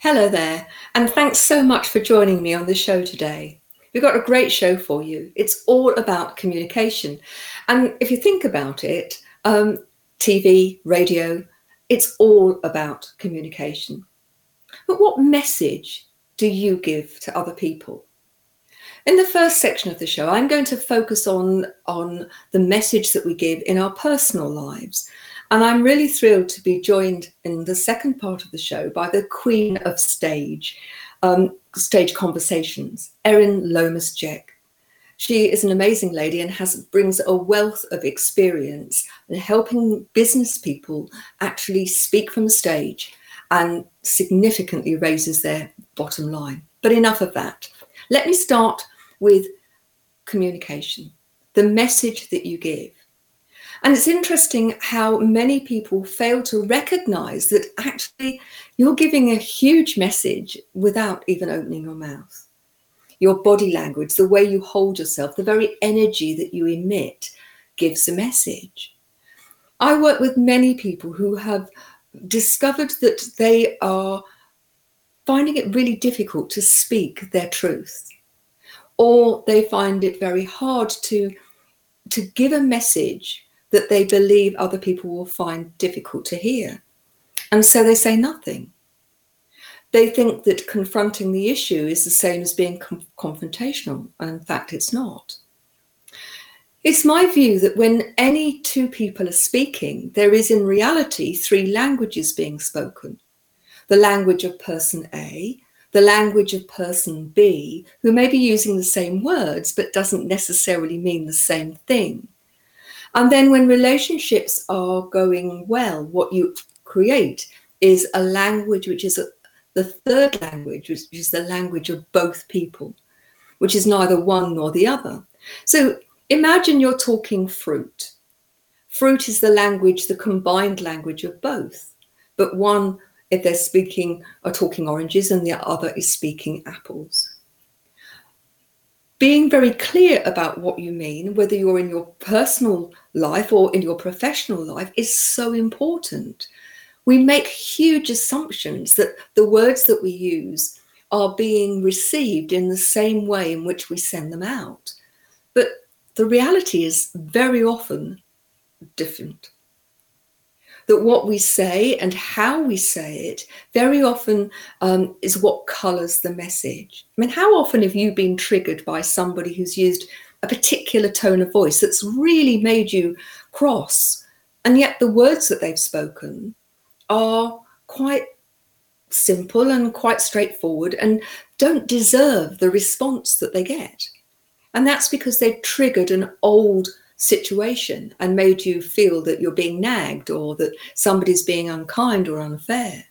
Hello there, and thanks so much for joining me on the show today. We've got a great show for you. It's all about communication. And if you think about it, um, TV, radio, it's all about communication. But what message do you give to other people? In the first section of the show, I'm going to focus on, on the message that we give in our personal lives and I'm really thrilled to be joined in the second part of the show by the queen of stage, um, stage conversations, Erin Lomas Jack. She is an amazing lady and has brings a wealth of experience in helping business people actually speak from the stage and significantly raises their bottom line. But enough of that. Let me start with communication, the message that you give. And it's interesting how many people fail to recognize that actually you're giving a huge message without even opening your mouth. Your body language, the way you hold yourself, the very energy that you emit gives a message. I work with many people who have discovered that they are finding it really difficult to speak their truth, or they find it very hard to, to give a message that they believe other people will find difficult to hear. And so they say nothing. They think that confronting the issue is the same as being com- confrontational, and in fact, it's not. It's my view that when any two people are speaking, there is in reality three languages being spoken the language of person A, the language of person B, who may be using the same words but doesn't necessarily mean the same thing. And then when relationships are going well, what you create is a language which is a, the third language, which is the language of both people, which is neither one nor the other. So imagine you're talking fruit. Fruit is the language, the combined language of both, but one, if they're speaking, are talking oranges, and the other is speaking apples being very clear about what you mean, whether you're in your personal life or in your professional life, is so important. We make huge assumptions that the words that we use are being received in the same way in which we send them out. But the reality is very often different that what we say and how we say it very often um, is what colors the message. I mean, how often have you been triggered by somebody who's used a particular tone of voice that's really made you cross? And yet the words that they've spoken are quite simple and quite straightforward and don't deserve the response that they get. And that's because they've triggered an old situation and made you feel that you're being nagged or that somebody's being unkind or unfair.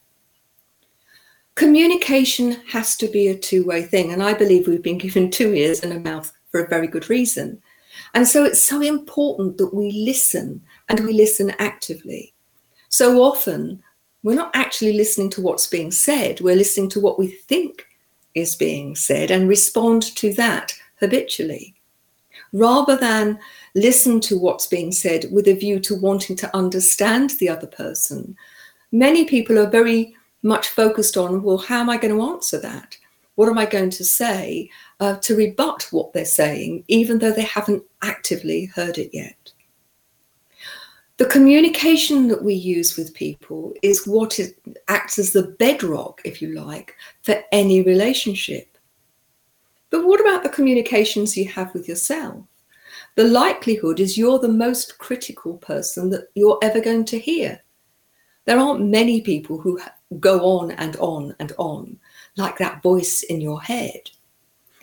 Communication has to be a two way thing. And I believe we've been given two ears and a mouth for a very good reason. And so it's so important that we listen and we listen actively. So often, we're not actually listening to what's being said, we're listening to what we think is being said and respond to that habitually rather than listen to what's being said with a view to wanting to understand the other person. Many people are very much focused on, well, how am I going to answer that? What am I going to say uh, to rebut what they're saying, even though they haven't actively heard it yet? The communication that we use with people is what acts as the bedrock, if you like, for any relationship. But what about the communications you have with yourself? The likelihood is you're the most critical person that you're ever going to hear. There aren't many people who go on and on and on like that voice in your head.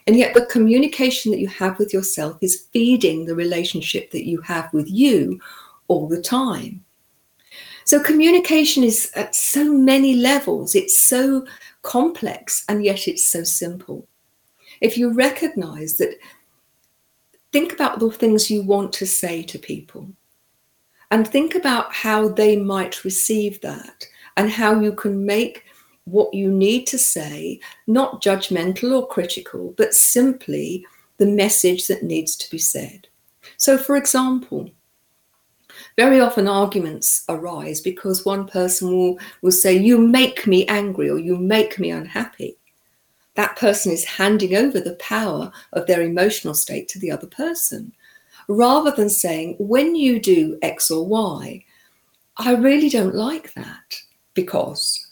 And yet, the communication that you have with yourself is feeding the relationship that you have with you all the time. So, communication is at so many levels, it's so complex, and yet it's so simple. If you recognize that, think about the things you want to say to people and think about how they might receive that and how you can make what you need to say not judgmental or critical, but simply the message that needs to be said. So, for example, very often arguments arise because one person will, will say, You make me angry or you make me unhappy. That person is handing over the power of their emotional state to the other person rather than saying, When you do X or Y, I really don't like that because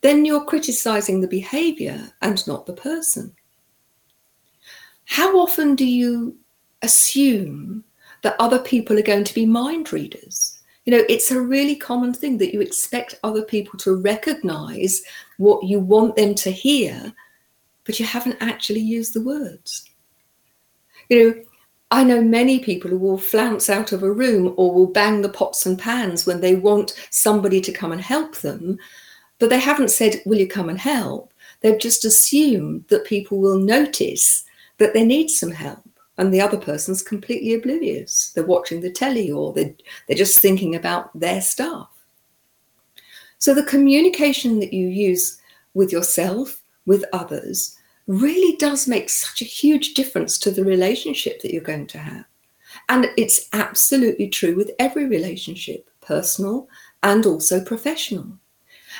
then you're criticizing the behavior and not the person. How often do you assume that other people are going to be mind readers? You know, it's a really common thing that you expect other people to recognize what you want them to hear, but you haven't actually used the words. You know, I know many people who will flounce out of a room or will bang the pots and pans when they want somebody to come and help them but they haven't said, Will you come and help? They've just assumed that people will notice that they need some help. And the other person's completely oblivious. They're watching the telly or they're, they're just thinking about their stuff. So the communication that you use with yourself, with others, really does make such a huge difference to the relationship that you're going to have. And it's absolutely true with every relationship, personal and also professional.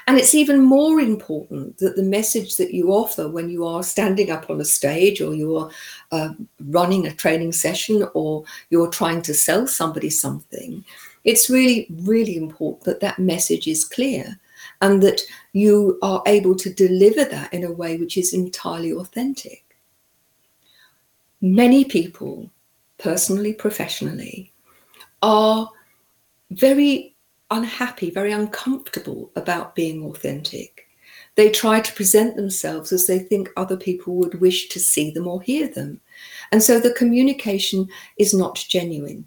And it's even more important that the message that you offer when you are standing up on a stage or you're uh, running a training session or you're trying to sell somebody something, it's really, really important that that message is clear and that you are able to deliver that in a way which is entirely authentic. Many people, personally, professionally, are very unhappy, very uncomfortable about being authentic. They try to present themselves as they think other people would wish to see them or hear them. And so the communication is not genuine.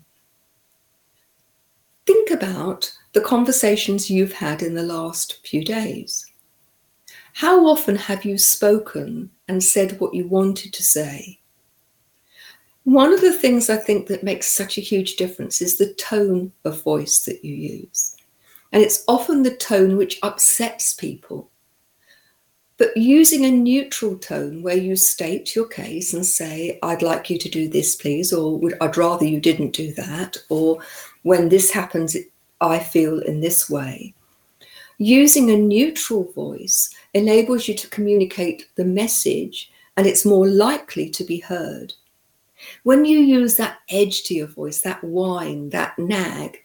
Think about the conversations you've had in the last few days. How often have you spoken and said what you wanted to say? One of the things I think that makes such a huge difference is the tone of voice that you use. And it's often the tone which upsets people. But using a neutral tone where you state your case and say, I'd like you to do this, please, or I'd rather you didn't do that, or when this happens, I feel in this way. Using a neutral voice enables you to communicate the message and it's more likely to be heard. When you use that edge to your voice, that whine, that nag,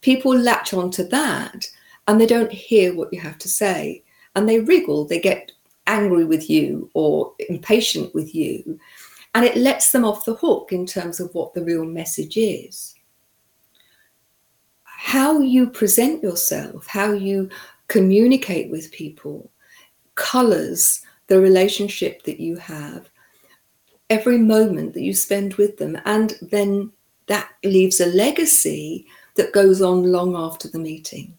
people latch onto that and they don't hear what you have to say and they wriggle, they get angry with you or impatient with you, and it lets them off the hook in terms of what the real message is. How you present yourself, how you communicate with people, colors the relationship that you have, every moment that you spend with them, and then that leaves a legacy that goes on long after the meeting.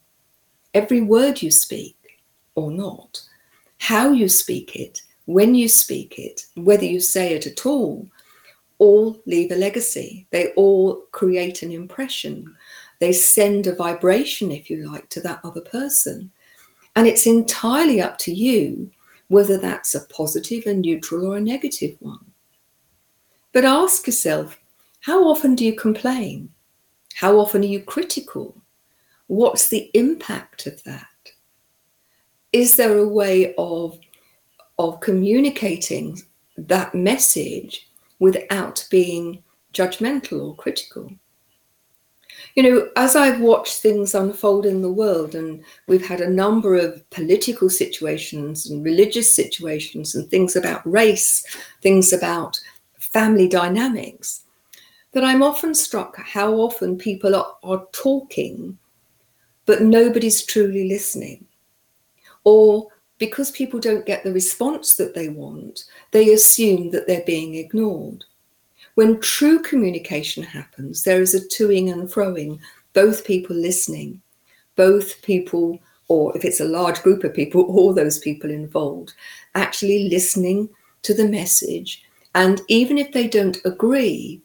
Every word you speak or not, how you speak it, when you speak it, whether you say it at all, all leave a legacy. They all create an impression. They send a vibration, if you like, to that other person. And it's entirely up to you whether that's a positive, a neutral, or a negative one. But ask yourself how often do you complain? How often are you critical? What's the impact of that? Is there a way of, of communicating that message without being judgmental or critical? You know, as I've watched things unfold in the world, and we've had a number of political situations and religious situations, and things about race, things about family dynamics, that I'm often struck how often people are, are talking, but nobody's truly listening. Or because people don't get the response that they want, they assume that they're being ignored. When true communication happens, there is a toing and froing, both people listening, both people, or if it's a large group of people, all those people involved, actually listening to the message. And even if they don't agree,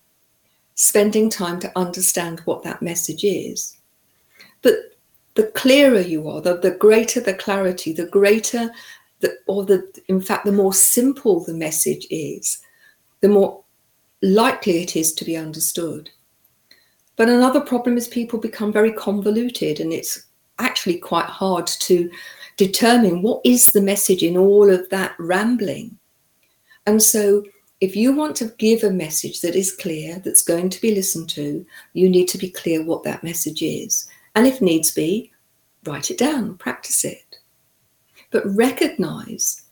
spending time to understand what that message is. But the clearer you are, the, the greater the clarity, the greater the, or the, in fact, the more simple the message is, the more likely it is to be understood. But another problem is people become very convoluted, and it's actually quite hard to determine what is the message in all of that rambling. And so, if you want to give a message that is clear, that's going to be listened to, you need to be clear what that message is. And if needs be, write it down, practice it. But recognize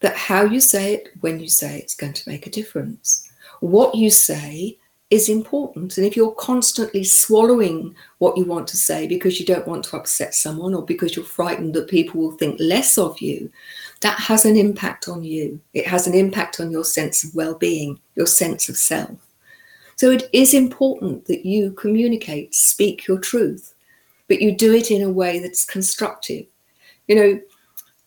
that how you say it, when you say it, is going to make a difference what you say is important. And if you're constantly swallowing what you want to say because you don't want to upset someone or because you're frightened that people will think less of you, that has an impact on you. It has an impact on your sense of well being, your sense of self. So it is important that you communicate, speak your truth, but you do it in a way that's constructive. You know,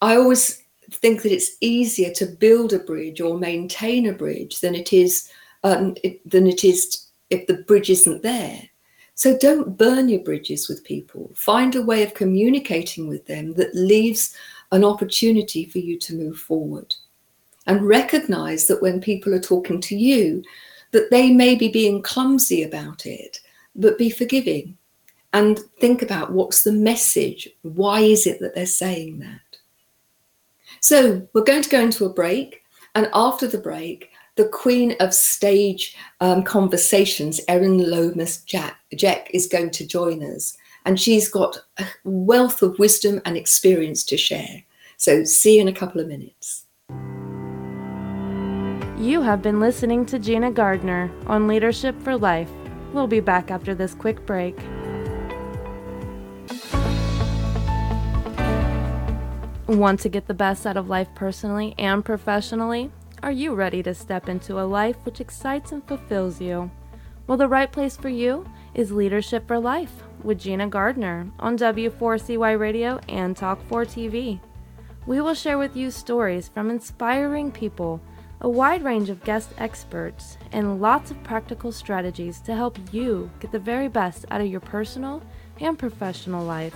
I always think that it's easier to build a bridge or maintain a bridge than it is um, it, than it is if the bridge isn't there. So don't burn your bridges with people. Find a way of communicating with them that leaves an opportunity for you to move forward. And recognize that when people are talking to you, that they may be being clumsy about it, but be forgiving and think about what's the message? Why is it that they're saying that? So we're going to go into a break. And after the break, the queen of stage um, conversations, Erin Lomas Jack, is going to join us. And she's got a wealth of wisdom and experience to share. So, see you in a couple of minutes. You have been listening to Gina Gardner on Leadership for Life. We'll be back after this quick break. Want to get the best out of life personally and professionally? Are you ready to step into a life which excites and fulfills you? Well, the right place for you is Leadership for Life with Gina Gardner on W4CY Radio and Talk4 TV. We will share with you stories from inspiring people, a wide range of guest experts, and lots of practical strategies to help you get the very best out of your personal and professional life.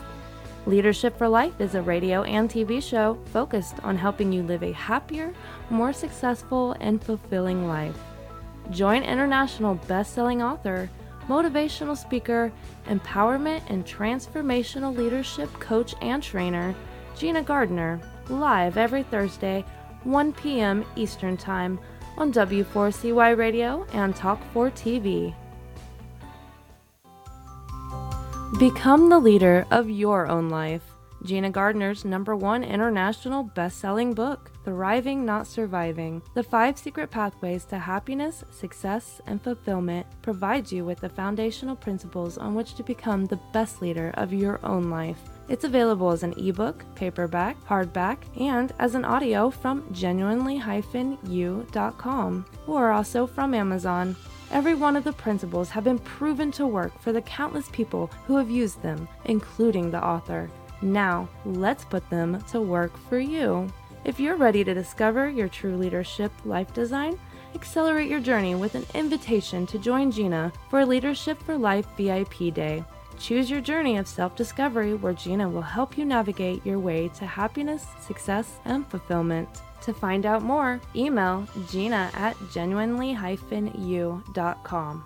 Leadership for Life is a radio and TV show focused on helping you live a happier, more successful, and fulfilling life. Join international best-selling author, motivational speaker, empowerment and transformational leadership coach and trainer, Gina Gardner, live every Thursday, 1 p.m. Eastern Time on W4CY Radio and Talk4 TV. Become the leader of your own life. Gina Gardner's number one international best selling book, Thriving Not Surviving The Five Secret Pathways to Happiness, Success, and Fulfillment, provides you with the foundational principles on which to become the best leader of your own life. It's available as an ebook, paperback, hardback, and as an audio from genuinely-u.com or also from Amazon. Every one of the principles have been proven to work for the countless people who have used them, including the author. Now, let's put them to work for you. If you're ready to discover your true leadership life design, accelerate your journey with an invitation to join Gina for Leadership for Life VIP Day. Choose your journey of self discovery where Gina will help you navigate your way to happiness, success, and fulfillment. To find out more, email gina at genuinely-u.com.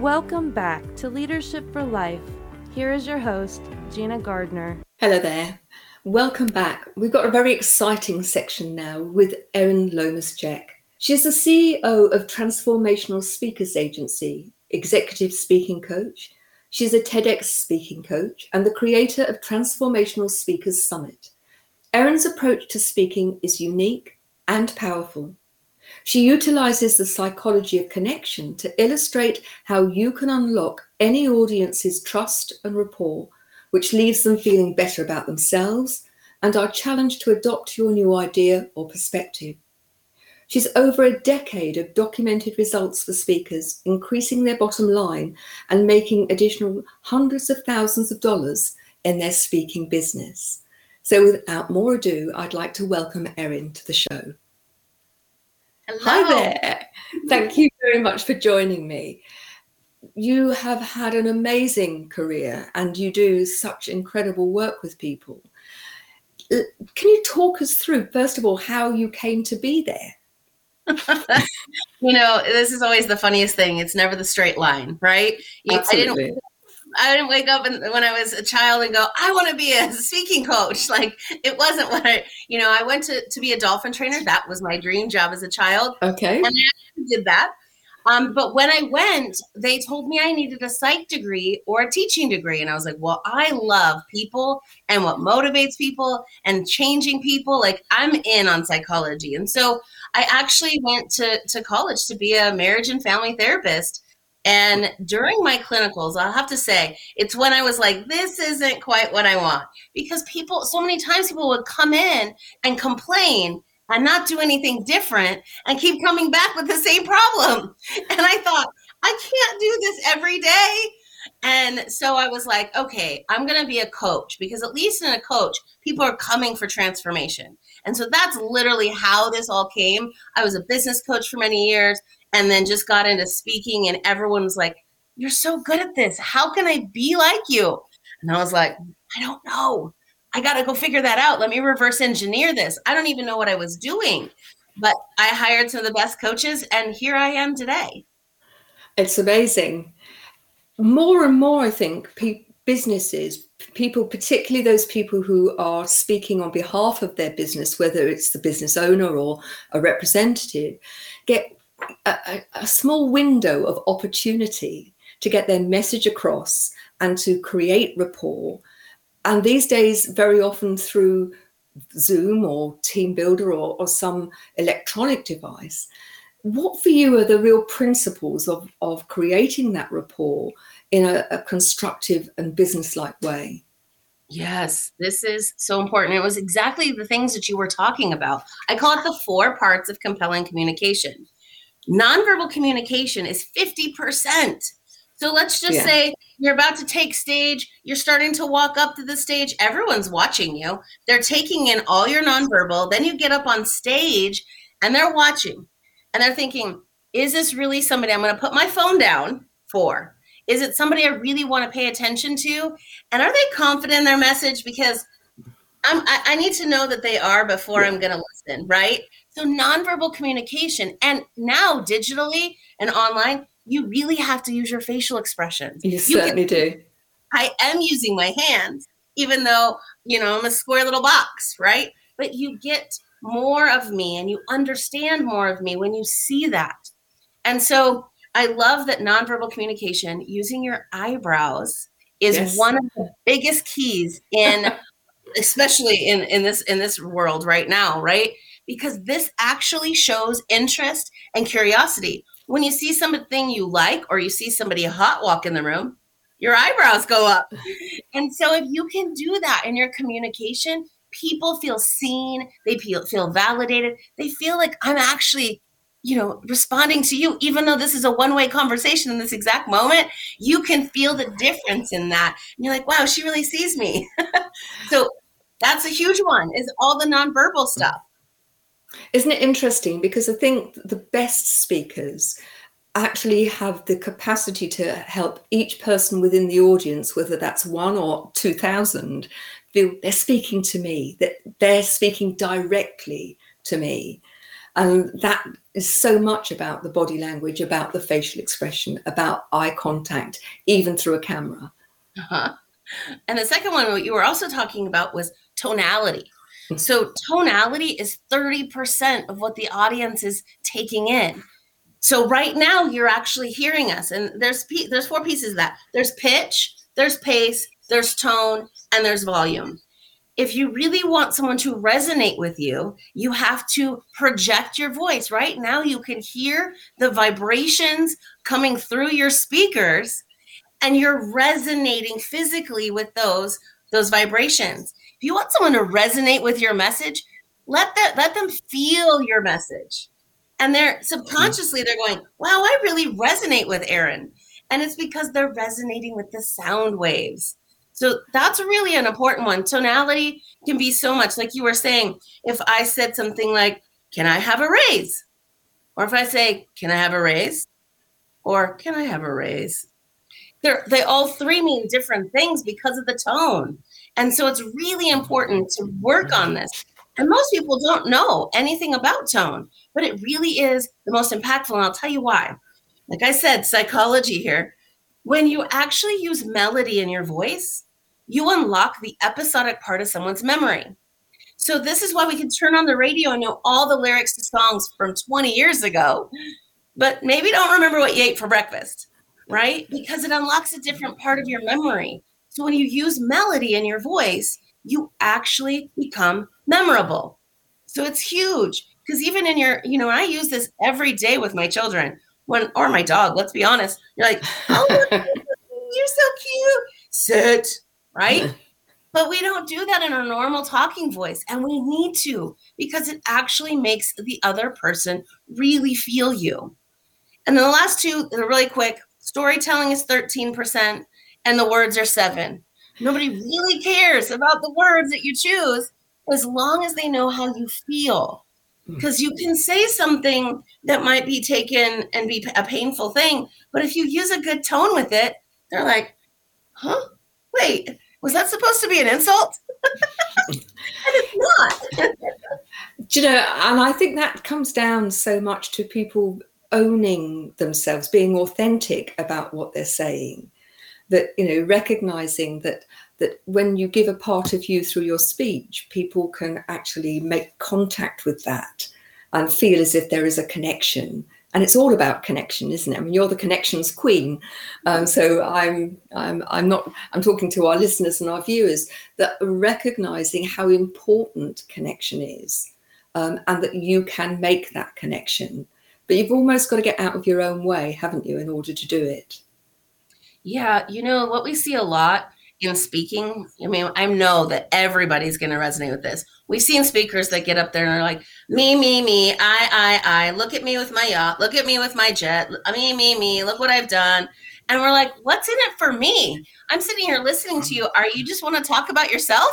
Welcome back to Leadership for Life. Here is your host, Gina Gardner. Hello there. Welcome back. We've got a very exciting section now with Erin Lomas Jack. She's the CEO of Transformational Speakers Agency, executive speaking coach. She's a TEDx speaking coach and the creator of Transformational Speakers Summit. Erin's approach to speaking is unique and powerful. She utilizes the psychology of connection to illustrate how you can unlock any audience's trust and rapport, which leaves them feeling better about themselves and are challenged to adopt your new idea or perspective. She's over a decade of documented results for speakers, increasing their bottom line and making additional hundreds of thousands of dollars in their speaking business. So, without more ado, I'd like to welcome Erin to the show. Hello. Hi there. Thank you very much for joining me. You have had an amazing career and you do such incredible work with people. Uh, can you talk us through, first of all, how you came to be there? you know, this is always the funniest thing. It's never the straight line, right? Absolutely. I didn't I didn't wake up and, when I was a child and go, I want to be a speaking coach. Like it wasn't what I, you know, I went to, to be a dolphin trainer. That was my dream job as a child. Okay. And I did that. Um, but when I went, they told me I needed a psych degree or a teaching degree. And I was like, well, I love people and what motivates people and changing people. Like I'm in on psychology. And so I actually went to, to college to be a marriage and family therapist. And during my clinicals, I'll have to say, it's when I was like, this isn't quite what I want. Because people, so many times people would come in and complain and not do anything different and keep coming back with the same problem. And I thought, I can't do this every day. And so I was like, okay, I'm going to be a coach because at least in a coach, people are coming for transformation. And so that's literally how this all came. I was a business coach for many years and then just got into speaking, and everyone was like, You're so good at this. How can I be like you? And I was like, I don't know. I got to go figure that out. Let me reverse engineer this. I don't even know what I was doing. But I hired some of the best coaches, and here I am today. It's amazing. More and more, I think, pe- businesses, people, particularly those people who are speaking on behalf of their business, whether it's the business owner or a representative, get a, a small window of opportunity to get their message across and to create rapport. And these days, very often through Zoom or TeamBuildr or, or some electronic device. What for you are the real principles of, of creating that rapport in a, a constructive and business-like way? Yes, this is so important. It was exactly the things that you were talking about. I call it the four parts of compelling communication. Nonverbal communication is 50%. So let's just yeah. say you're about to take stage, you're starting to walk up to the stage, everyone's watching you. They're taking in all your nonverbal. Then you get up on stage and they're watching and they're thinking, is this really somebody I'm going to put my phone down for? Is it somebody I really want to pay attention to? And are they confident in their message? Because I'm, I, I need to know that they are before I'm going to listen, right? So, nonverbal communication, and now digitally and online, you really have to use your facial expressions. You, you certainly can, do. I am using my hands, even though, you know, I'm a square little box, right? But you get more of me and you understand more of me when you see that. And so I love that nonverbal communication using your eyebrows is yes. one of the biggest keys in especially in in this in this world right now, right? Because this actually shows interest and curiosity. When you see something you like or you see somebody hot walk in the room, your eyebrows go up. And so if you can do that in your communication, people feel seen, they feel validated, they feel like I'm actually you know responding to you even though this is a one-way conversation in this exact moment you can feel the difference in that and you're like wow she really sees me so that's a huge one, is all the nonverbal stuff. Isn't it interesting? Because I think the best speakers actually have the capacity to help each person within the audience, whether that's one or 2,000, feel they're speaking to me, that they're speaking directly to me. And that is so much about the body language, about the facial expression, about eye contact, even through a camera. Uh-huh. And the second one, what you were also talking about was tonality. Mm-hmm. So tonality is 30% of what the audience is taking in. So right now you're actually hearing us and there's there's four pieces of that. There's pitch, there's pace, there's tone, and there's volume. If you really want someone to resonate with you, you have to project your voice. Right now you can hear the vibrations coming through your speakers and you're resonating physically with those those vibrations. If you want someone to resonate with your message, let that let them feel your message. And they're subconsciously they're going, "Wow, I really resonate with Erin." And it's because they're resonating with the sound waves. So that's really an important one. Tonality can be so much like you were saying. If I said something like, "Can I have a raise?" Or if I say, "Can I have a raise?" or "Can I have a raise?" They're, they all three mean different things because of the tone. And so it's really important to work on this. And most people don't know anything about tone, but it really is the most impactful. And I'll tell you why. Like I said, psychology here. When you actually use melody in your voice, you unlock the episodic part of someone's memory. So this is why we can turn on the radio and know all the lyrics to songs from 20 years ago, but maybe don't remember what you ate for breakfast, right? Because it unlocks a different part of your memory. So when you use melody in your voice, you actually become memorable. So it's huge because even in your, you know, I use this every day with my children when, or my dog, let's be honest. You're like, oh, you're so cute. Sit, right? But we don't do that in our normal talking voice. And we need to because it actually makes the other person really feel you. And then the last two, they're really quick. Storytelling is 13% and the words are seven. Nobody really cares about the words that you choose as long as they know how you feel. Because hmm. you can say something that might be taken and be a painful thing, but if you use a good tone with it, they're like, huh? Wait, was that supposed to be an insult? and it's not. Do you know, and I think that comes down so much to people owning themselves, being authentic about what they're saying that you know recognizing that that when you give a part of you through your speech people can actually make contact with that and feel as if there is a connection. And it's all about connection isn't it? I mean you're the connections queen. Um, so i'm i'm i'm not i'm talking to our listeners and our viewers that recognizing how important connection is um, and that you can make that connection. But you've almost got to get out of your own way haven't you in order to do it yeah, you know what we see a lot in speaking. I mean, I know that everybody's going to resonate with this. We've seen speakers that get up there and are like, "Me, me, me, I, I, I. Look at me with my yacht. Look at me with my jet. Uh, me, me, me. Look what I've done." And we're like, "What's in it for me? I'm sitting here listening to you. Are you just want to talk about yourself?"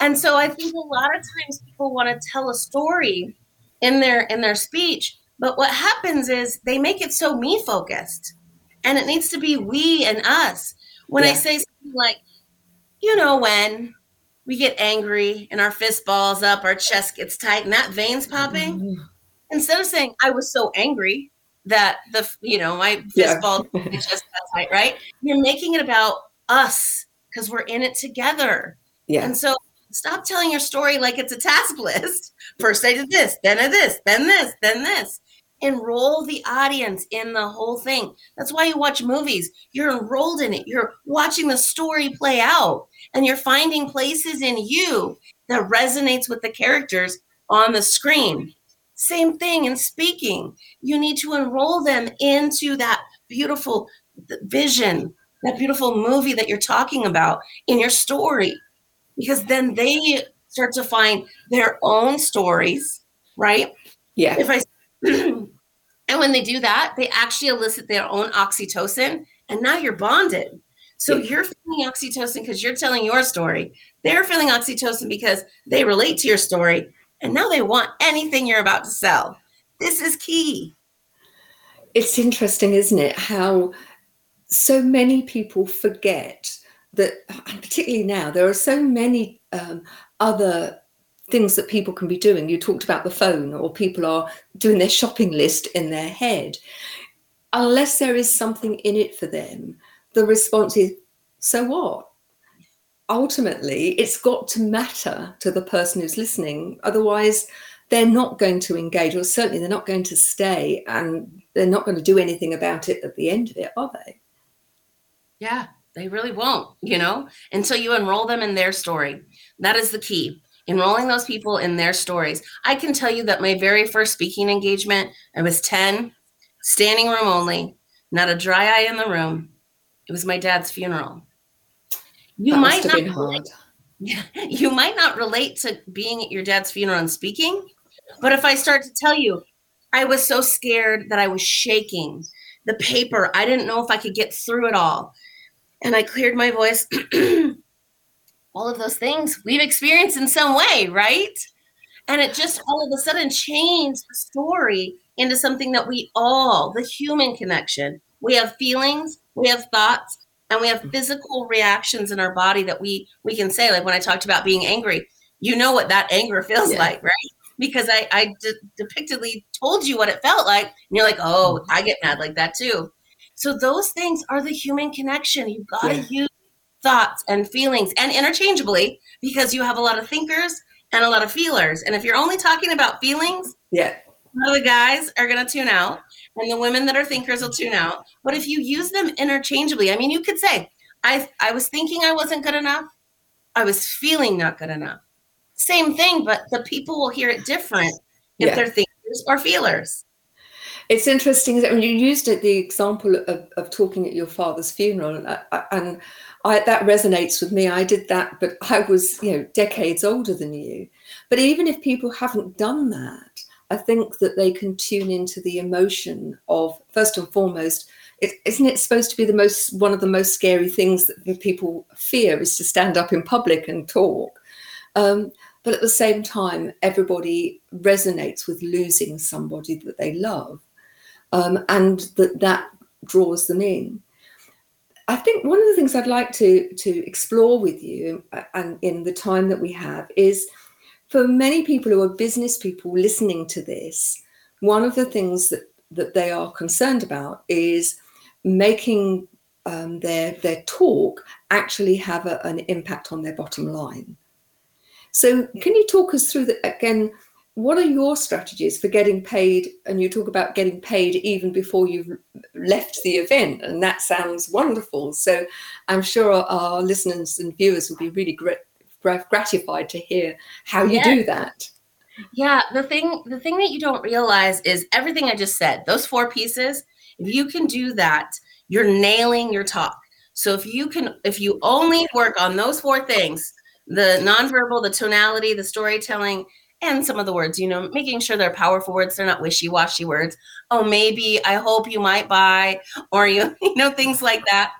And so I think a lot of times people want to tell a story in their in their speech, but what happens is they make it so me focused and it needs to be we and us. When yeah. I say something like, you know, when we get angry and our fist balls up, our chest gets tight, and that veins popping, mm-hmm. instead of saying, I was so angry that the, you know, my fist yeah. ball chest tight, right? You're making it about us because we're in it together. Yeah. And so stop telling your story like it's a task list. First I did this, then I did this, then this, then this enroll the audience in the whole thing. That's why you watch movies. You're enrolled in it. You're watching the story play out and you're finding places in you that resonates with the characters on the screen. Same thing in speaking. You need to enroll them into that beautiful vision, that beautiful movie that you're talking about in your story because then they start to find their own stories, right? Yeah. If I And when they do that, they actually elicit their own oxytocin, and now you're bonded. So you're feeling oxytocin because you're telling your story. They're feeling oxytocin because they relate to your story, and now they want anything you're about to sell. This is key. It's interesting, isn't it? How so many people forget that, and particularly now, there are so many um, other things that people can be doing. You talked about the phone, or people are doing their shopping list in their head. Unless there is something in it for them, the response is, so what? ultimately it's got to matter to the person who's listening. Otherwise, they're not going to engage, or certainly they're not going to stay, and they're not going to do anything about it at the end of it, are they? Yeah, they really won't, you know, until you enroll them in their story. That is the key. Enrolling those people in their stories. I can tell you that my very first speaking engagement, I was 10, standing room only, not a dry eye in the room. It was my dad's funeral. You That might not hard. you might not relate to being at your dad's funeral and speaking, but if I start to tell you, I was so scared that I was shaking. The paper, I didn't know if I could get through it all. And I cleared my voice. all of those things we've experienced in some way, right? And it just all of a sudden changed the story into something that we all, the human connection, we have feelings, we have thoughts, and we have physical reactions in our body that we we can say like when i talked about being angry you know what that anger feels Yeah. like right because i i de- depictedly told you what it felt like and you're like oh mm-hmm. i get mad like that too so those things are the human connection you've got to Yeah. use thoughts and feelings and interchangeably because you have a lot of thinkers and a lot of feelers. And if you're only talking about feelings Yeah, a lot of the guys are going to tune out and the women that are thinkers will tune out. But if you use them interchangeably i mean you could say i i was thinking i wasn't good enough. I was feeling not good enough. Same thing but the people will hear it different if Yeah. they're thinkers or feelers. It's interesting that when you used it, the example of, of talking at your father's funeral, uh, uh, and, I, that resonates with me. I did that, but I was, you know, decades older than you. But even if people haven't done that, I think that they can tune into the emotion of first and foremost. Isn't it supposed to be the most one of the most scary things that people fear is to stand up in public and talk? Um, but at the same time, everybody resonates with losing somebody that they love um, and that that draws them in. I think one of the things I'd like to to explore with you, uh, and in the time that we have, is for many people who are business people listening to this. One of the things that that they are concerned about is making um, their their talk actually have a, an impact on their bottom line. So, can you talk us through that again? What are your strategies for getting paid? And you talk about getting paid even before you've left the event, and that sounds wonderful. So, I'm sure our, our listeners and viewers will be really grat- gratified to hear how you Yes. do that. yeah the thing the thing that you don't realize is everything i just said those four pieces if you can do that you're nailing your talk so if you can if you only work on those four things the nonverbal the tonality the storytelling and some of the words you know making sure they're powerful words they're not wishy-washy words oh maybe i hope you might buy or you you know things like that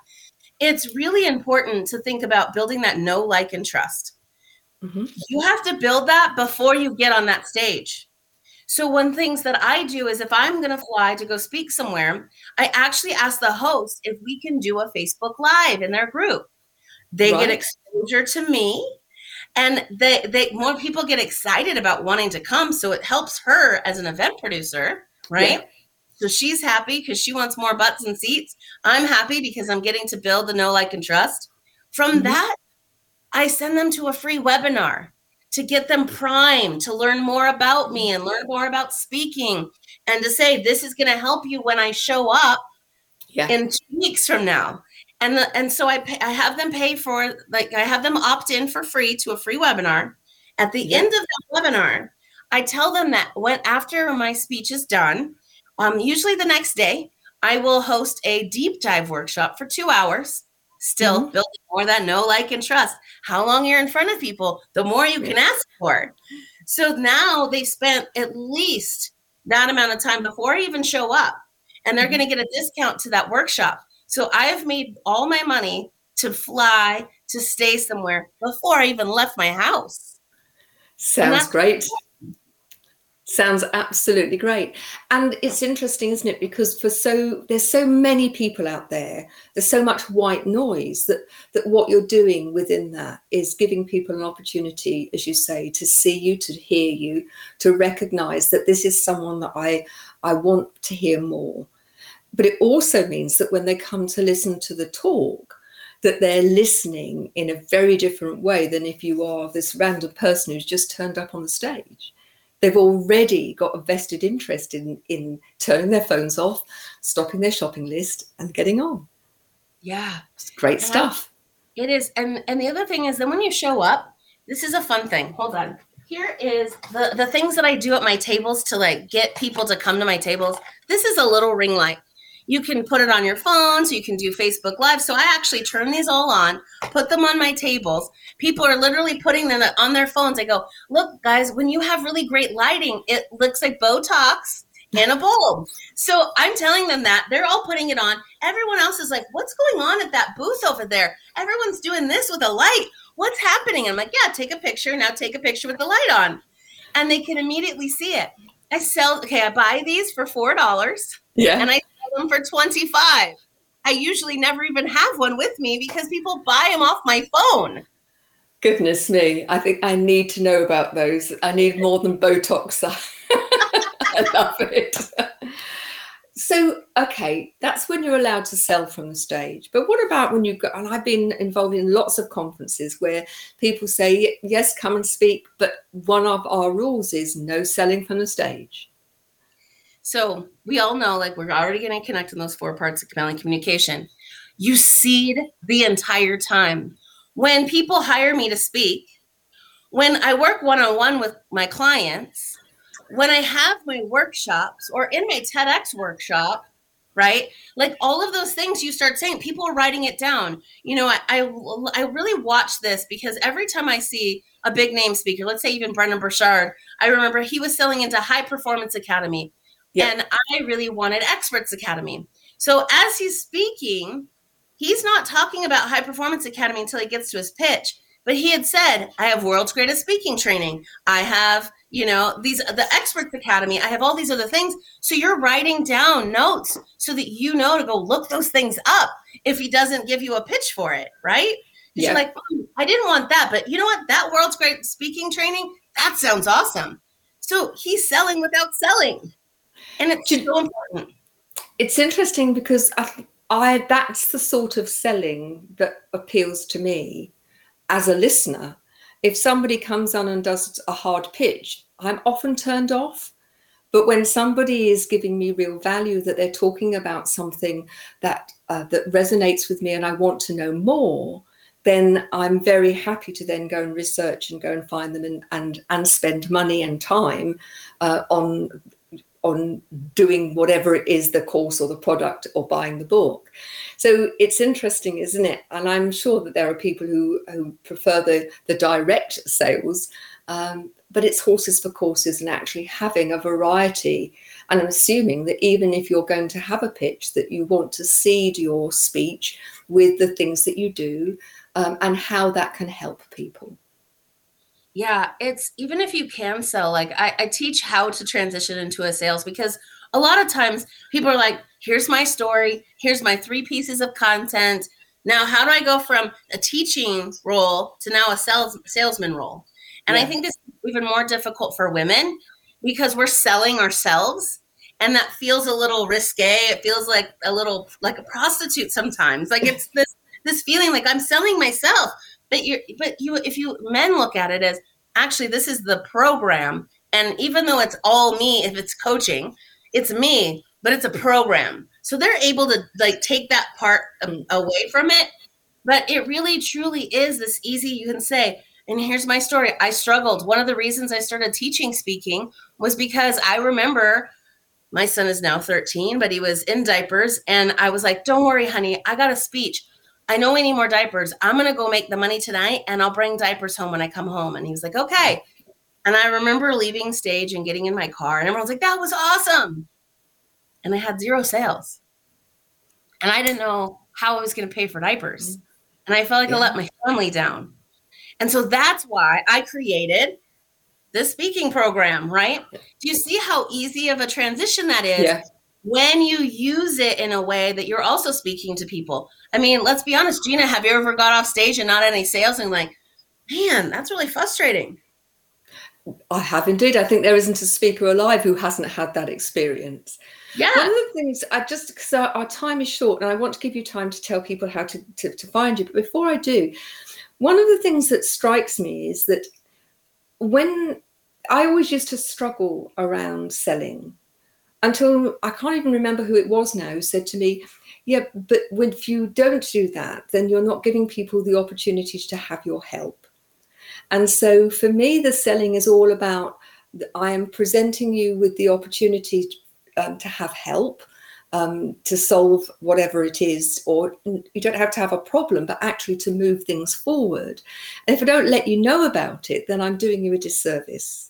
it's really important to think about building that know like and trust Mhm. you have to build that before you get on that stage. So, one things that I do is if I'm going to fly to go speak somewhere, I actually ask the host if we can do a Facebook Live in their group. They get exposure to me, and they, they more people get excited about wanting to come. So it helps her as an event producer, right? Yeah. So she's happy because she wants more butts and seats. I'm happy because I'm getting to build the know, like, and trust. From Mhm. that, I send them to a free webinar to get them primed to learn more about me and learn more about speaking and to say this is going to help you when I show up Yeah. in two weeks from now. And the, and so I pay, I have them pay for like I have them opt in for free to a free webinar. At the Yeah. end of the webinar, I tell them that when after my speech is done, um, usually the next day, I will host a deep dive workshop for two hours. Still Mhm. building more that know, like, and trust. How long you're in front of people, the more you can ask for. So now they spent at least that amount of time before I even show up, and they're Mhm. going to get a discount to that workshop. So I have made all my money to fly to stay somewhere before I even left my house. Sounds great. Sounds absolutely great. And it's interesting, isn't it? Because for so there's so many people out there, there's so much white noise that that what you're doing within that is giving people an opportunity, as you say, to see you, to hear you, to recognize that this is someone that I I want to hear more. But it also means that when they come to listen to the talk, that they're listening in a very different way than if you are this random person who's just turned up on the stage. They've already got a vested interest in, in turning their phones off, stopping their shopping list, and getting on. Yeah. It's great yeah. stuff. It is. And and the other thing is then when you show up, this is a fun thing. Hold on. Here is the, the things that I do at my tables to like get people to come to my tables. This is a little ring light you can put it on your phone so you can do Facebook Live. So I actually turn these all on, put them on my tables. People are literally putting them on their phones. I go, look, guys, when you have really great lighting, it looks like Botox in a bulb. So I'm telling them that they're all putting it on. Everyone else is like, what's going on at that booth over there? Everyone's doing this with a light. What's happening? I'm like, yeah, take a picture. Now take a picture with the light on. And they can immediately see it. I sell, okay, I buy these for $4. Yeah. And I them for 25. I usually never even have one with me because people buy them off my phone. Goodness me. I think I need to know about those. I need more than Botox. I love it. So, okay, that's when you're allowed to sell from the stage. But what about when you go? And I've been involved in lots of conferences where people say, yes, come and speak. But one of our rules is no selling from the stage. So we all know, like, we're already going to connect in those four parts of compelling communication. You seed the entire time. When people hire me to speak, when I work one on one with my clients, when I have my workshops or in my TEDx workshop, right? Like all of those things you start saying, people are writing it down. You know, I, I, I really watch this because every time I see a big name speaker, let's say even Brendon Burchard, I remember he was selling into High Performance Academy. And I really wanted Experts Academy. So as he's speaking, he's not talking about High Performance Academy until he gets to his pitch. But he had said, I have world's greatest speaking training. I have, you know, these the Experts Academy. I have all these other things. So you're writing down notes so that you know to go look those things up if he doesn't give you a pitch for it, right? Yeah. You're like, oh, I didn't want that, but you know what? That world's great speaking training, that sounds awesome. So he's selling without selling and it's so important. It's interesting because I, I that's the sort of selling that appeals to me as a listener. If somebody comes on and does a hard pitch, I'm often turned off. But when somebody is giving me real value, that they're talking about something that uh, that resonates with me, and I want to know more, then I'm very happy to then go and research and go and find them and and, and spend money and time uh, on on doing whatever it is the course or the product or buying the book. So it's interesting isn't it? And i'm sure that there are people who, who prefer the, the direct sales um, but it's horses for courses and actually having a variety. And i'm assuming that even if you're going to have a pitch that you want to seed your speech with the things that you do um, and how that can help people yeah, it's even if you can sell, like I, I teach how to transition into a sales because a lot of times people are like, here's my story, here's my three pieces of content. Now, how do I go from a teaching role to now a sales salesman role? And yeah. I think this is even more difficult for women because we're selling ourselves and that feels a little risque. It feels like a little like a prostitute sometimes. Like it's this this feeling like I'm selling myself. But you but you if you men look at it as actually this is the program and even though it's all me if it's coaching, it's me, but it's a program. So they're able to like take that part um, away from it, but it really truly is this easy you can say and here's my story. I struggled. One of the reasons I started teaching speaking was because I remember my son is now 13, but he was in diapers. And I was like, don't worry, honey, I got a speech. I know we need more diapers. I'm going to go make the money tonight and I'll bring diapers home when I come home. And he was like, okay. And I remember leaving stage and getting in my car, and everyone's like, that was awesome. And I had zero sales. And I didn't know how I was going to pay for diapers. And I felt like yeah. I let my family down. And so that's why I created this speaking program, right? Do you see how easy of a transition that is? Yeah when you use it in a way that you're also speaking to people. I mean, let's be honest, Gina, have you ever got off stage and not any sales and like, man, that's really frustrating? I have indeed. I think there isn't a speaker alive who hasn't had that experience. Yeah. One of the things I just because our, our, time is short and I want to give you time to tell people how to, to, to find you. But before I do, one of the things that strikes me is that when I always used to struggle around selling until I can't even remember who it was now said to me, Yeah, but if you don't do that, then you're not giving people the opportunity to have your help. And so for me, the selling is all about I am presenting you with the opportunity um, to have help. Um, to solve whatever it is, or you don't have to have a problem, but actually to move things forward. And if I don't let you know about it, then I'm doing you a disservice.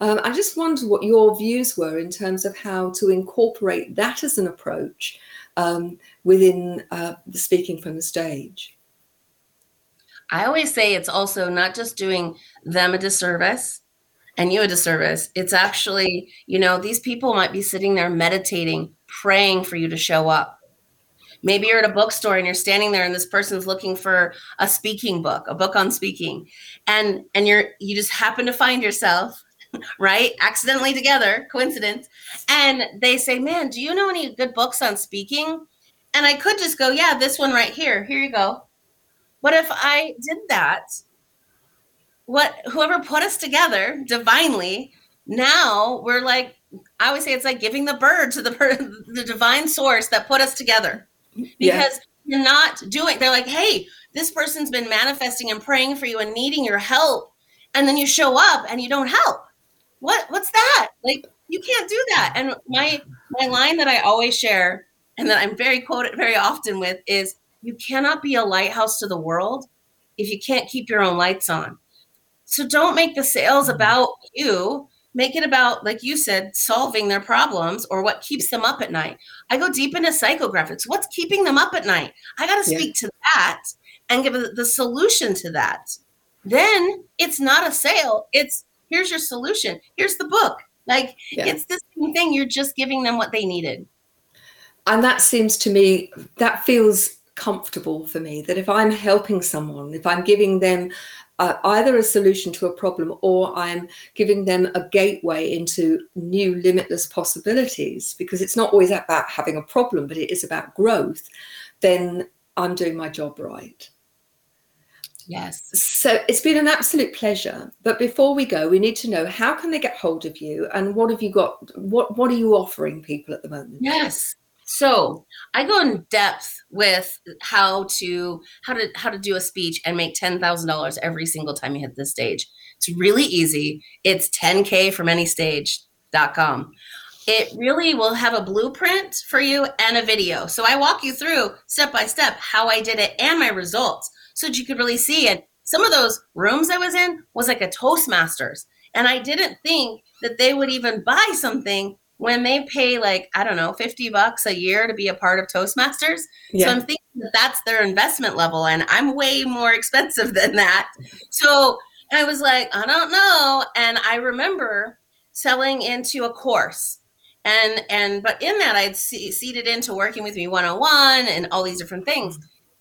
Um, I just wonder what your views were in terms of how to incorporate that as an approach um, within uh, speaking from the stage. I always say it's also not just doing them a disservice and you a disservice. It's actually, you know, these people might be sitting there meditating, praying for you to show up. Maybe you're at a bookstore and you're standing there and this person's looking for a speaking book, a book on speaking. And and you're you just happen to find yourself right? Accidentally together, coincidence. And they say, Man, do you know any good books on speaking? And I could just go, Yeah, this one right here. Here you go. But if I did that, what whoever put us together divinely, now we're like, I always say it's like giving the bird to the the divine source that put us together. Because yeah. you're not doing, they're like, hey, this person's been manifesting and praying for you and needing your help. And then you show up and you don't help what what's that? Like you can't do that. And my my line that I always share and that I'm very quoted very often with is you cannot be a lighthouse to the world if you can't keep your own lights on. So don't make the sales mm-hmm. about you. Make it about, like you said, solving their problems or what keeps them up at night. I go deep into psychographics. What's keeping them up at night? I got to speak yeah. to that and give the solution to that. Then it's not a sale. It's here's your solution. Here's the book. Like yeah. it's the same thing. You're just giving them what they needed. And that seems to me, that feels comfortable for me that if I'm helping someone, if I'm giving them uh, either a solution to a problem or I'm giving them a gateway into new limitless possibilities, because it's not always about having a problem, but it is about growth, then I'm doing my job right. Yes. So it's been an absolute pleasure. But before we go, we need to know how can they get hold of you and what have you got? What what are you offering people at the moment? Yes. So I go in depth with how to how to how to do a speech and make ten thousand dollars every single time you hit the stage. It's really easy. It's 10k from any stage.com. It really will have a blueprint for you and a video. So I walk you through step by step how I did it and my results so that you could really see. And some of those rooms I was in was like a Toastmasters. And I didn't think that they would even buy something when they pay like, I don't know, 50 bucks a year to be a part of Toastmasters. Yeah. So I'm thinking that that's their investment level. And I'm way more expensive than that. So I was like, I don't know. And I remember selling into a course and and but in that i'd see, seeded into working with me 101 and all these different things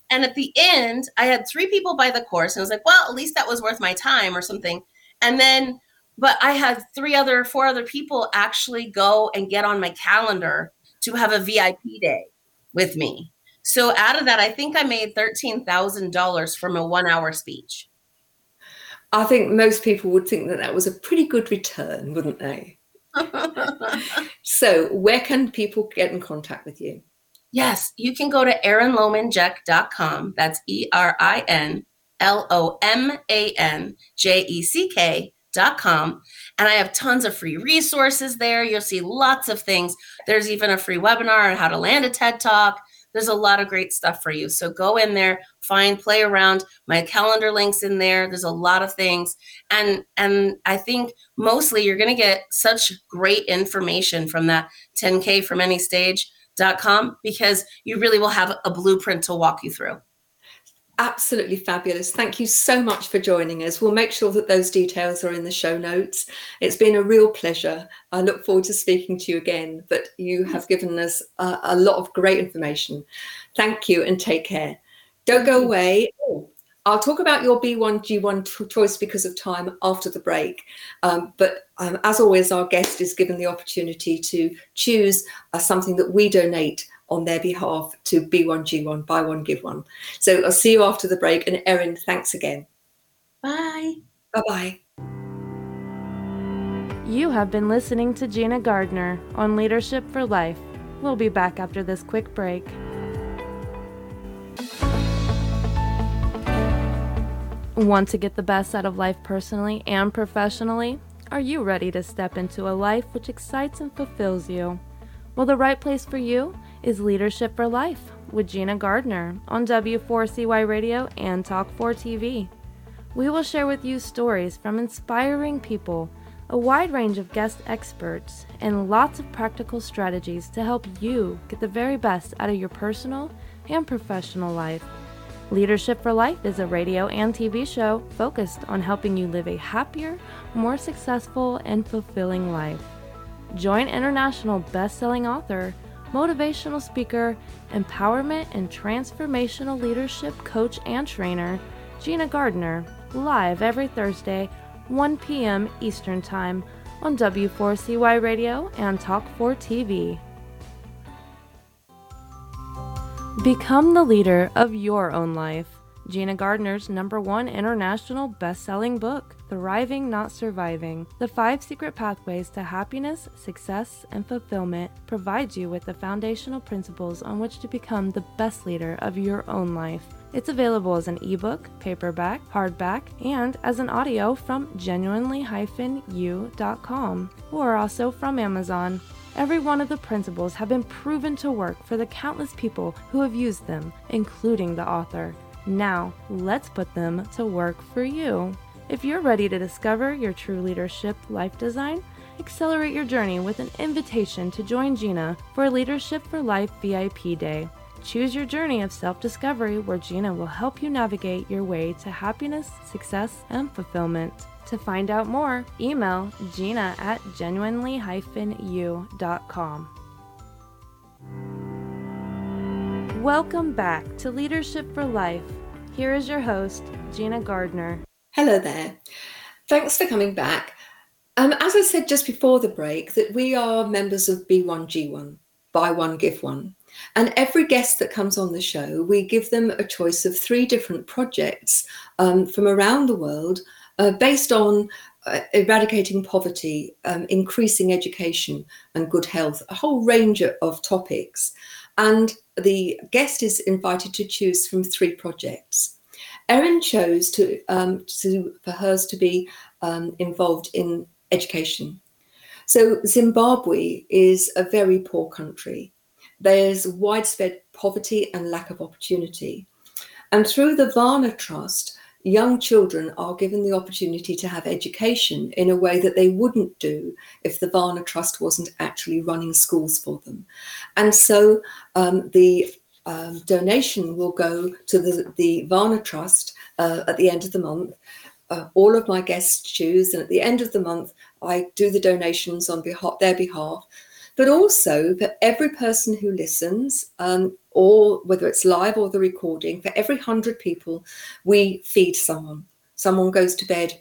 and at the end, I had three people buy the course, and I was like, well, at least that was worth my time or something. And then, but I had three other, four other people actually go and get on my calendar to have a VIP day with me. So out of that, I think I made $13,000 from a one hour speech. I think most people would think that that was a pretty good return, wouldn't they? so, where can people get in contact with you? Yes, you can go to erinlomanjeck.com. That's E R I N L O M A N J E C K.com. And I have tons of free resources there. You'll see lots of things. There's even a free webinar on how to land a TED Talk. There's a lot of great stuff for you. So go in there, find, play around. My calendar links in there. There's a lot of things. And and I think mostly you're going to get such great information from that 10K from any stage com because you really will have a blueprint to walk you through. Absolutely fabulous. Thank you so much for joining us. We'll make sure that those details are in the show notes. It's been a real pleasure. I look forward to speaking to you again, but you have given us a, a lot of great information. Thank you and take care. Don't go away. I'll talk about your B1G1 choice because of time after the break. Um, but um, as always, our guest is given the opportunity to choose uh, something that we donate on their behalf to B1G1, buy one, give one. So I'll see you after the break. And Erin, thanks again. Bye. Bye bye. You have been listening to Gina Gardner on Leadership for Life. We'll be back after this quick break. Want to get the best out of life personally and professionally? Are you ready to step into a life which excites and fulfills you? Well, the right place for you is Leadership for Life with Gina Gardner on W4CY Radio and Talk 4 TV. We will share with you stories from inspiring people, a wide range of guest experts, and lots of practical strategies to help you get the very best out of your personal and professional life. Leadership for Life is a radio and TV show focused on helping you live a happier, more successful, and fulfilling life. Join international best-selling author, motivational speaker, empowerment and transformational leadership coach and trainer, Gina Gardner, live every Thursday, 1 p.m. Eastern Time on W4CY Radio and Talk4 TV. Become the leader of your own life. Gina Gardner's number one international best selling book, Thriving Not Surviving The Five Secret Pathways to Happiness, Success, and Fulfillment, provides you with the foundational principles on which to become the best leader of your own life. It's available as an ebook, paperback, hardback, and as an audio from genuinely-u.com or also from Amazon. Every one of the principles have been proven to work for the countless people who have used them, including the author. Now, let's put them to work for you. If you're ready to discover your true leadership life design, accelerate your journey with an invitation to join Gina for Leadership for Life VIP Day. Choose your journey of self discovery where Gina will help you navigate your way to happiness, success, and fulfillment. To find out more, email gina at genuinely-u.com. Welcome back to Leadership for Life. Here is your host, Gina Gardner. Hello there. Thanks for coming back. Um, as I said just before the break, that we are members of B1G1, buy one, give one. And every guest that comes on the show, we give them a choice of three different projects um, from around the world uh, based on uh, eradicating poverty, um, increasing education and good health, a whole range of topics. And the guest is invited to choose from three projects. Erin chose to, um, to for hers to be um, involved in education. So Zimbabwe is a very poor country. There's widespread poverty and lack of opportunity. And through the Vana Trust, young children are given the opportunity to have education in a way that they wouldn't do if the Vana Trust wasn't actually running schools for them. And so um, the um, donation will go to the, the Vana Trust uh, at the end of the month. Uh, all of my guests choose, and at the end of the month, I do the donations on their behalf. But also for every person who listens, um, or whether it's live or the recording, for every hundred people, we feed someone. Someone goes to bed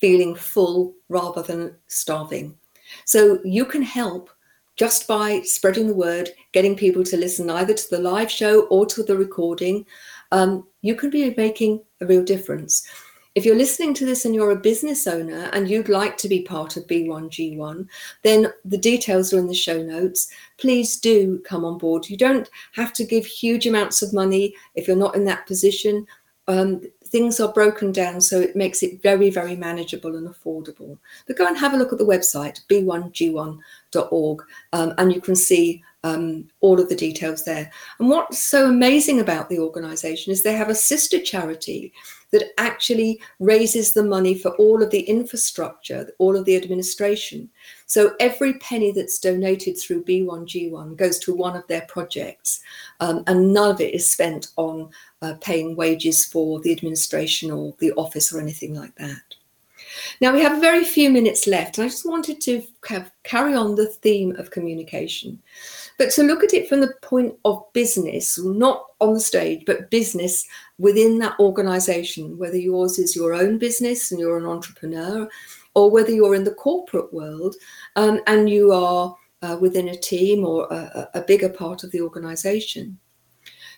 feeling full rather than starving. So you can help just by spreading the word, getting people to listen either to the live show or to the recording. Um, you can be making a real difference. If you're listening to this and you're a business owner and you'd like to be part of B1G1, then the details are in the show notes. Please do come on board. You don't have to give huge amounts of money if you're not in that position. Um, things are broken down so it makes it very, very manageable and affordable. But go and have a look at the website, b1g1.org, um, and you can see um, all of the details there. And what's so amazing about the organization is they have a sister charity that actually raises the money for all of the infrastructure, all of the administration. So every penny that's donated through B1G1 goes to one of their projects, um, and none of it is spent on uh, paying wages for the administration or the office or anything like that. Now we have very few minutes left, and I just wanted to carry on the theme of communication, but to look at it from the point of business, not on the stage, but business within that organization, whether yours is your own business and you're an entrepreneur, or whether you're in the corporate world um, and you are uh, within a team or a, a bigger part of the organization.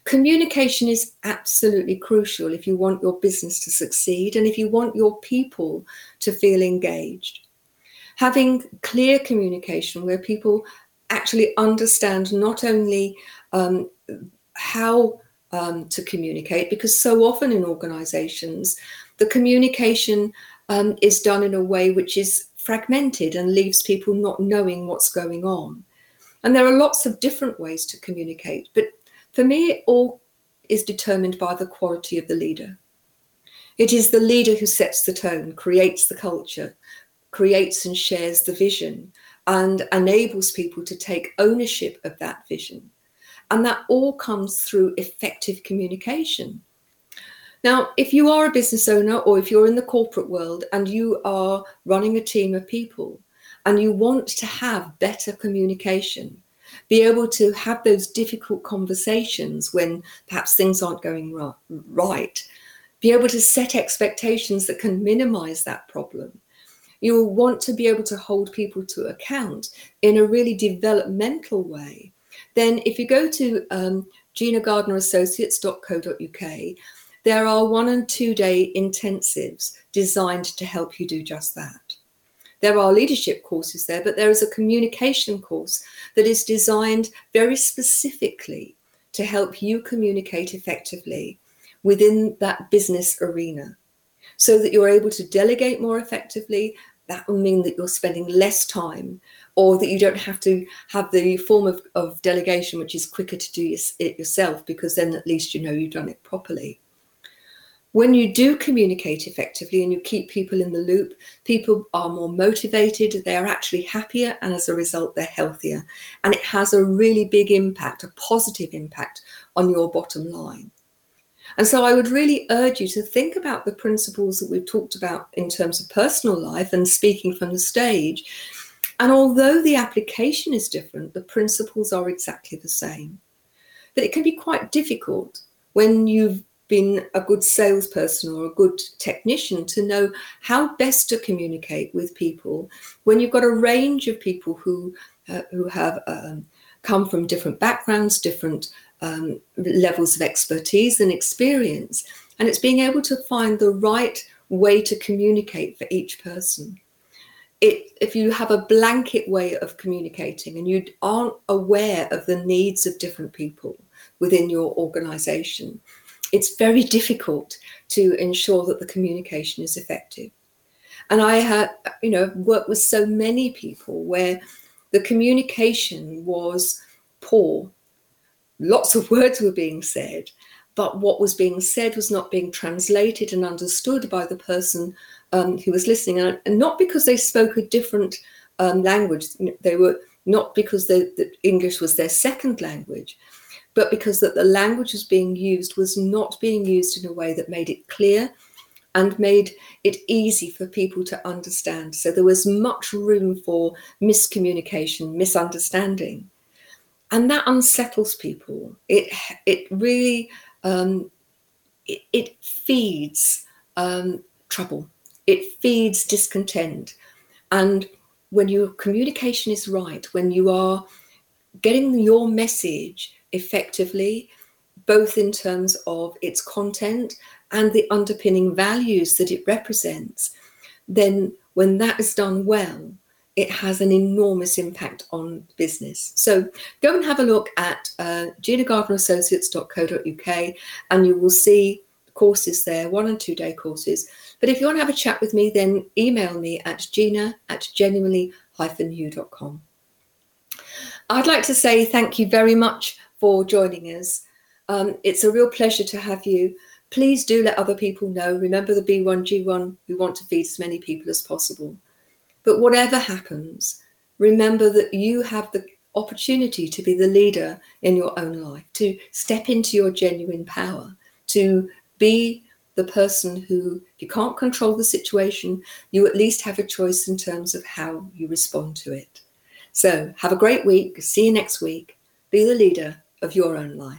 Communication is absolutely crucial if you want your business to succeed and if you want your people to feel engaged. Having clear communication where people actually understand not only um, how um, to communicate, because so often in organizations, the communication um, is done in a way which is fragmented and leaves people not knowing what's going on. And there are lots of different ways to communicate, but for me, it all is determined by the quality of the leader. It is the leader who sets the tone, creates the culture, creates and shares the vision, and enables people to take ownership of that vision. And that all comes through effective communication. Now, if you are a business owner or if you're in the corporate world and you are running a team of people and you want to have better communication, be able to have those difficult conversations when perhaps things aren't going right, be able to set expectations that can minimize that problem. You'll want to be able to hold people to account in a really developmental way. Then, if you go to um, ginagardnerassociates.co.uk, there are one and two day intensives designed to help you do just that. There are leadership courses there, but there is a communication course that is designed very specifically to help you communicate effectively within that business arena so that you're able to delegate more effectively. That will mean that you're spending less time or that you don't have to have the form of, of delegation, which is quicker to do it yourself, because then at least you know you've done it properly when you do communicate effectively and you keep people in the loop, people are more motivated, they're actually happier, and as a result, they're healthier. And it has a really big impact, a positive impact on your bottom line. And so I would really urge you to think about the principles that we've talked about in terms of personal life and speaking from the stage. And although the application is different, the principles are exactly the same. But it can be quite difficult when you've been a good salesperson or a good technician to know how best to communicate with people when you've got a range of people who uh, who have um, come from different backgrounds, different um, levels of expertise and experience, and it's being able to find the right way to communicate for each person. It, if you have a blanket way of communicating and you aren't aware of the needs of different people within your organization, it's very difficult to ensure that the communication is effective. And I have, you know, worked with so many people where the communication was poor. Lots of words were being said, but what was being said was not being translated and understood by the person um, who was listening. And, and, not because they spoke a different um, language, they were not because they, the English was their second language, but because that the language was being used was not being used in a way that made it clear and made it easy for people to understand. So there was much room for miscommunication, misunderstanding. And that unsettles people. It it really um, it, it, feeds um, trouble. It feeds discontent. And when your communication is right, when you are getting your message effectively, both in terms of its content and the underpinning values that it represents, then when that is done well, it has an enormous impact on business. So go and have a look at uh, ginagardnerassociates.co.uk and you will see courses there, one and two day courses. But if you want to have a chat with me, then email me at gina at genuinely-u.com. I'd like to say thank you very much for joining us. Um, it's a real pleasure to have you. Please do let other people know. Remember the B1G1, we want to feed as many people as possible. But whatever happens, remember that you have the opportunity to be the leader in your own life, to step into your genuine power, to be the person who, if you can't control the situation, you at least have a choice in terms of how you respond to it. So have a great week. See you next week. Be the leader of your own life.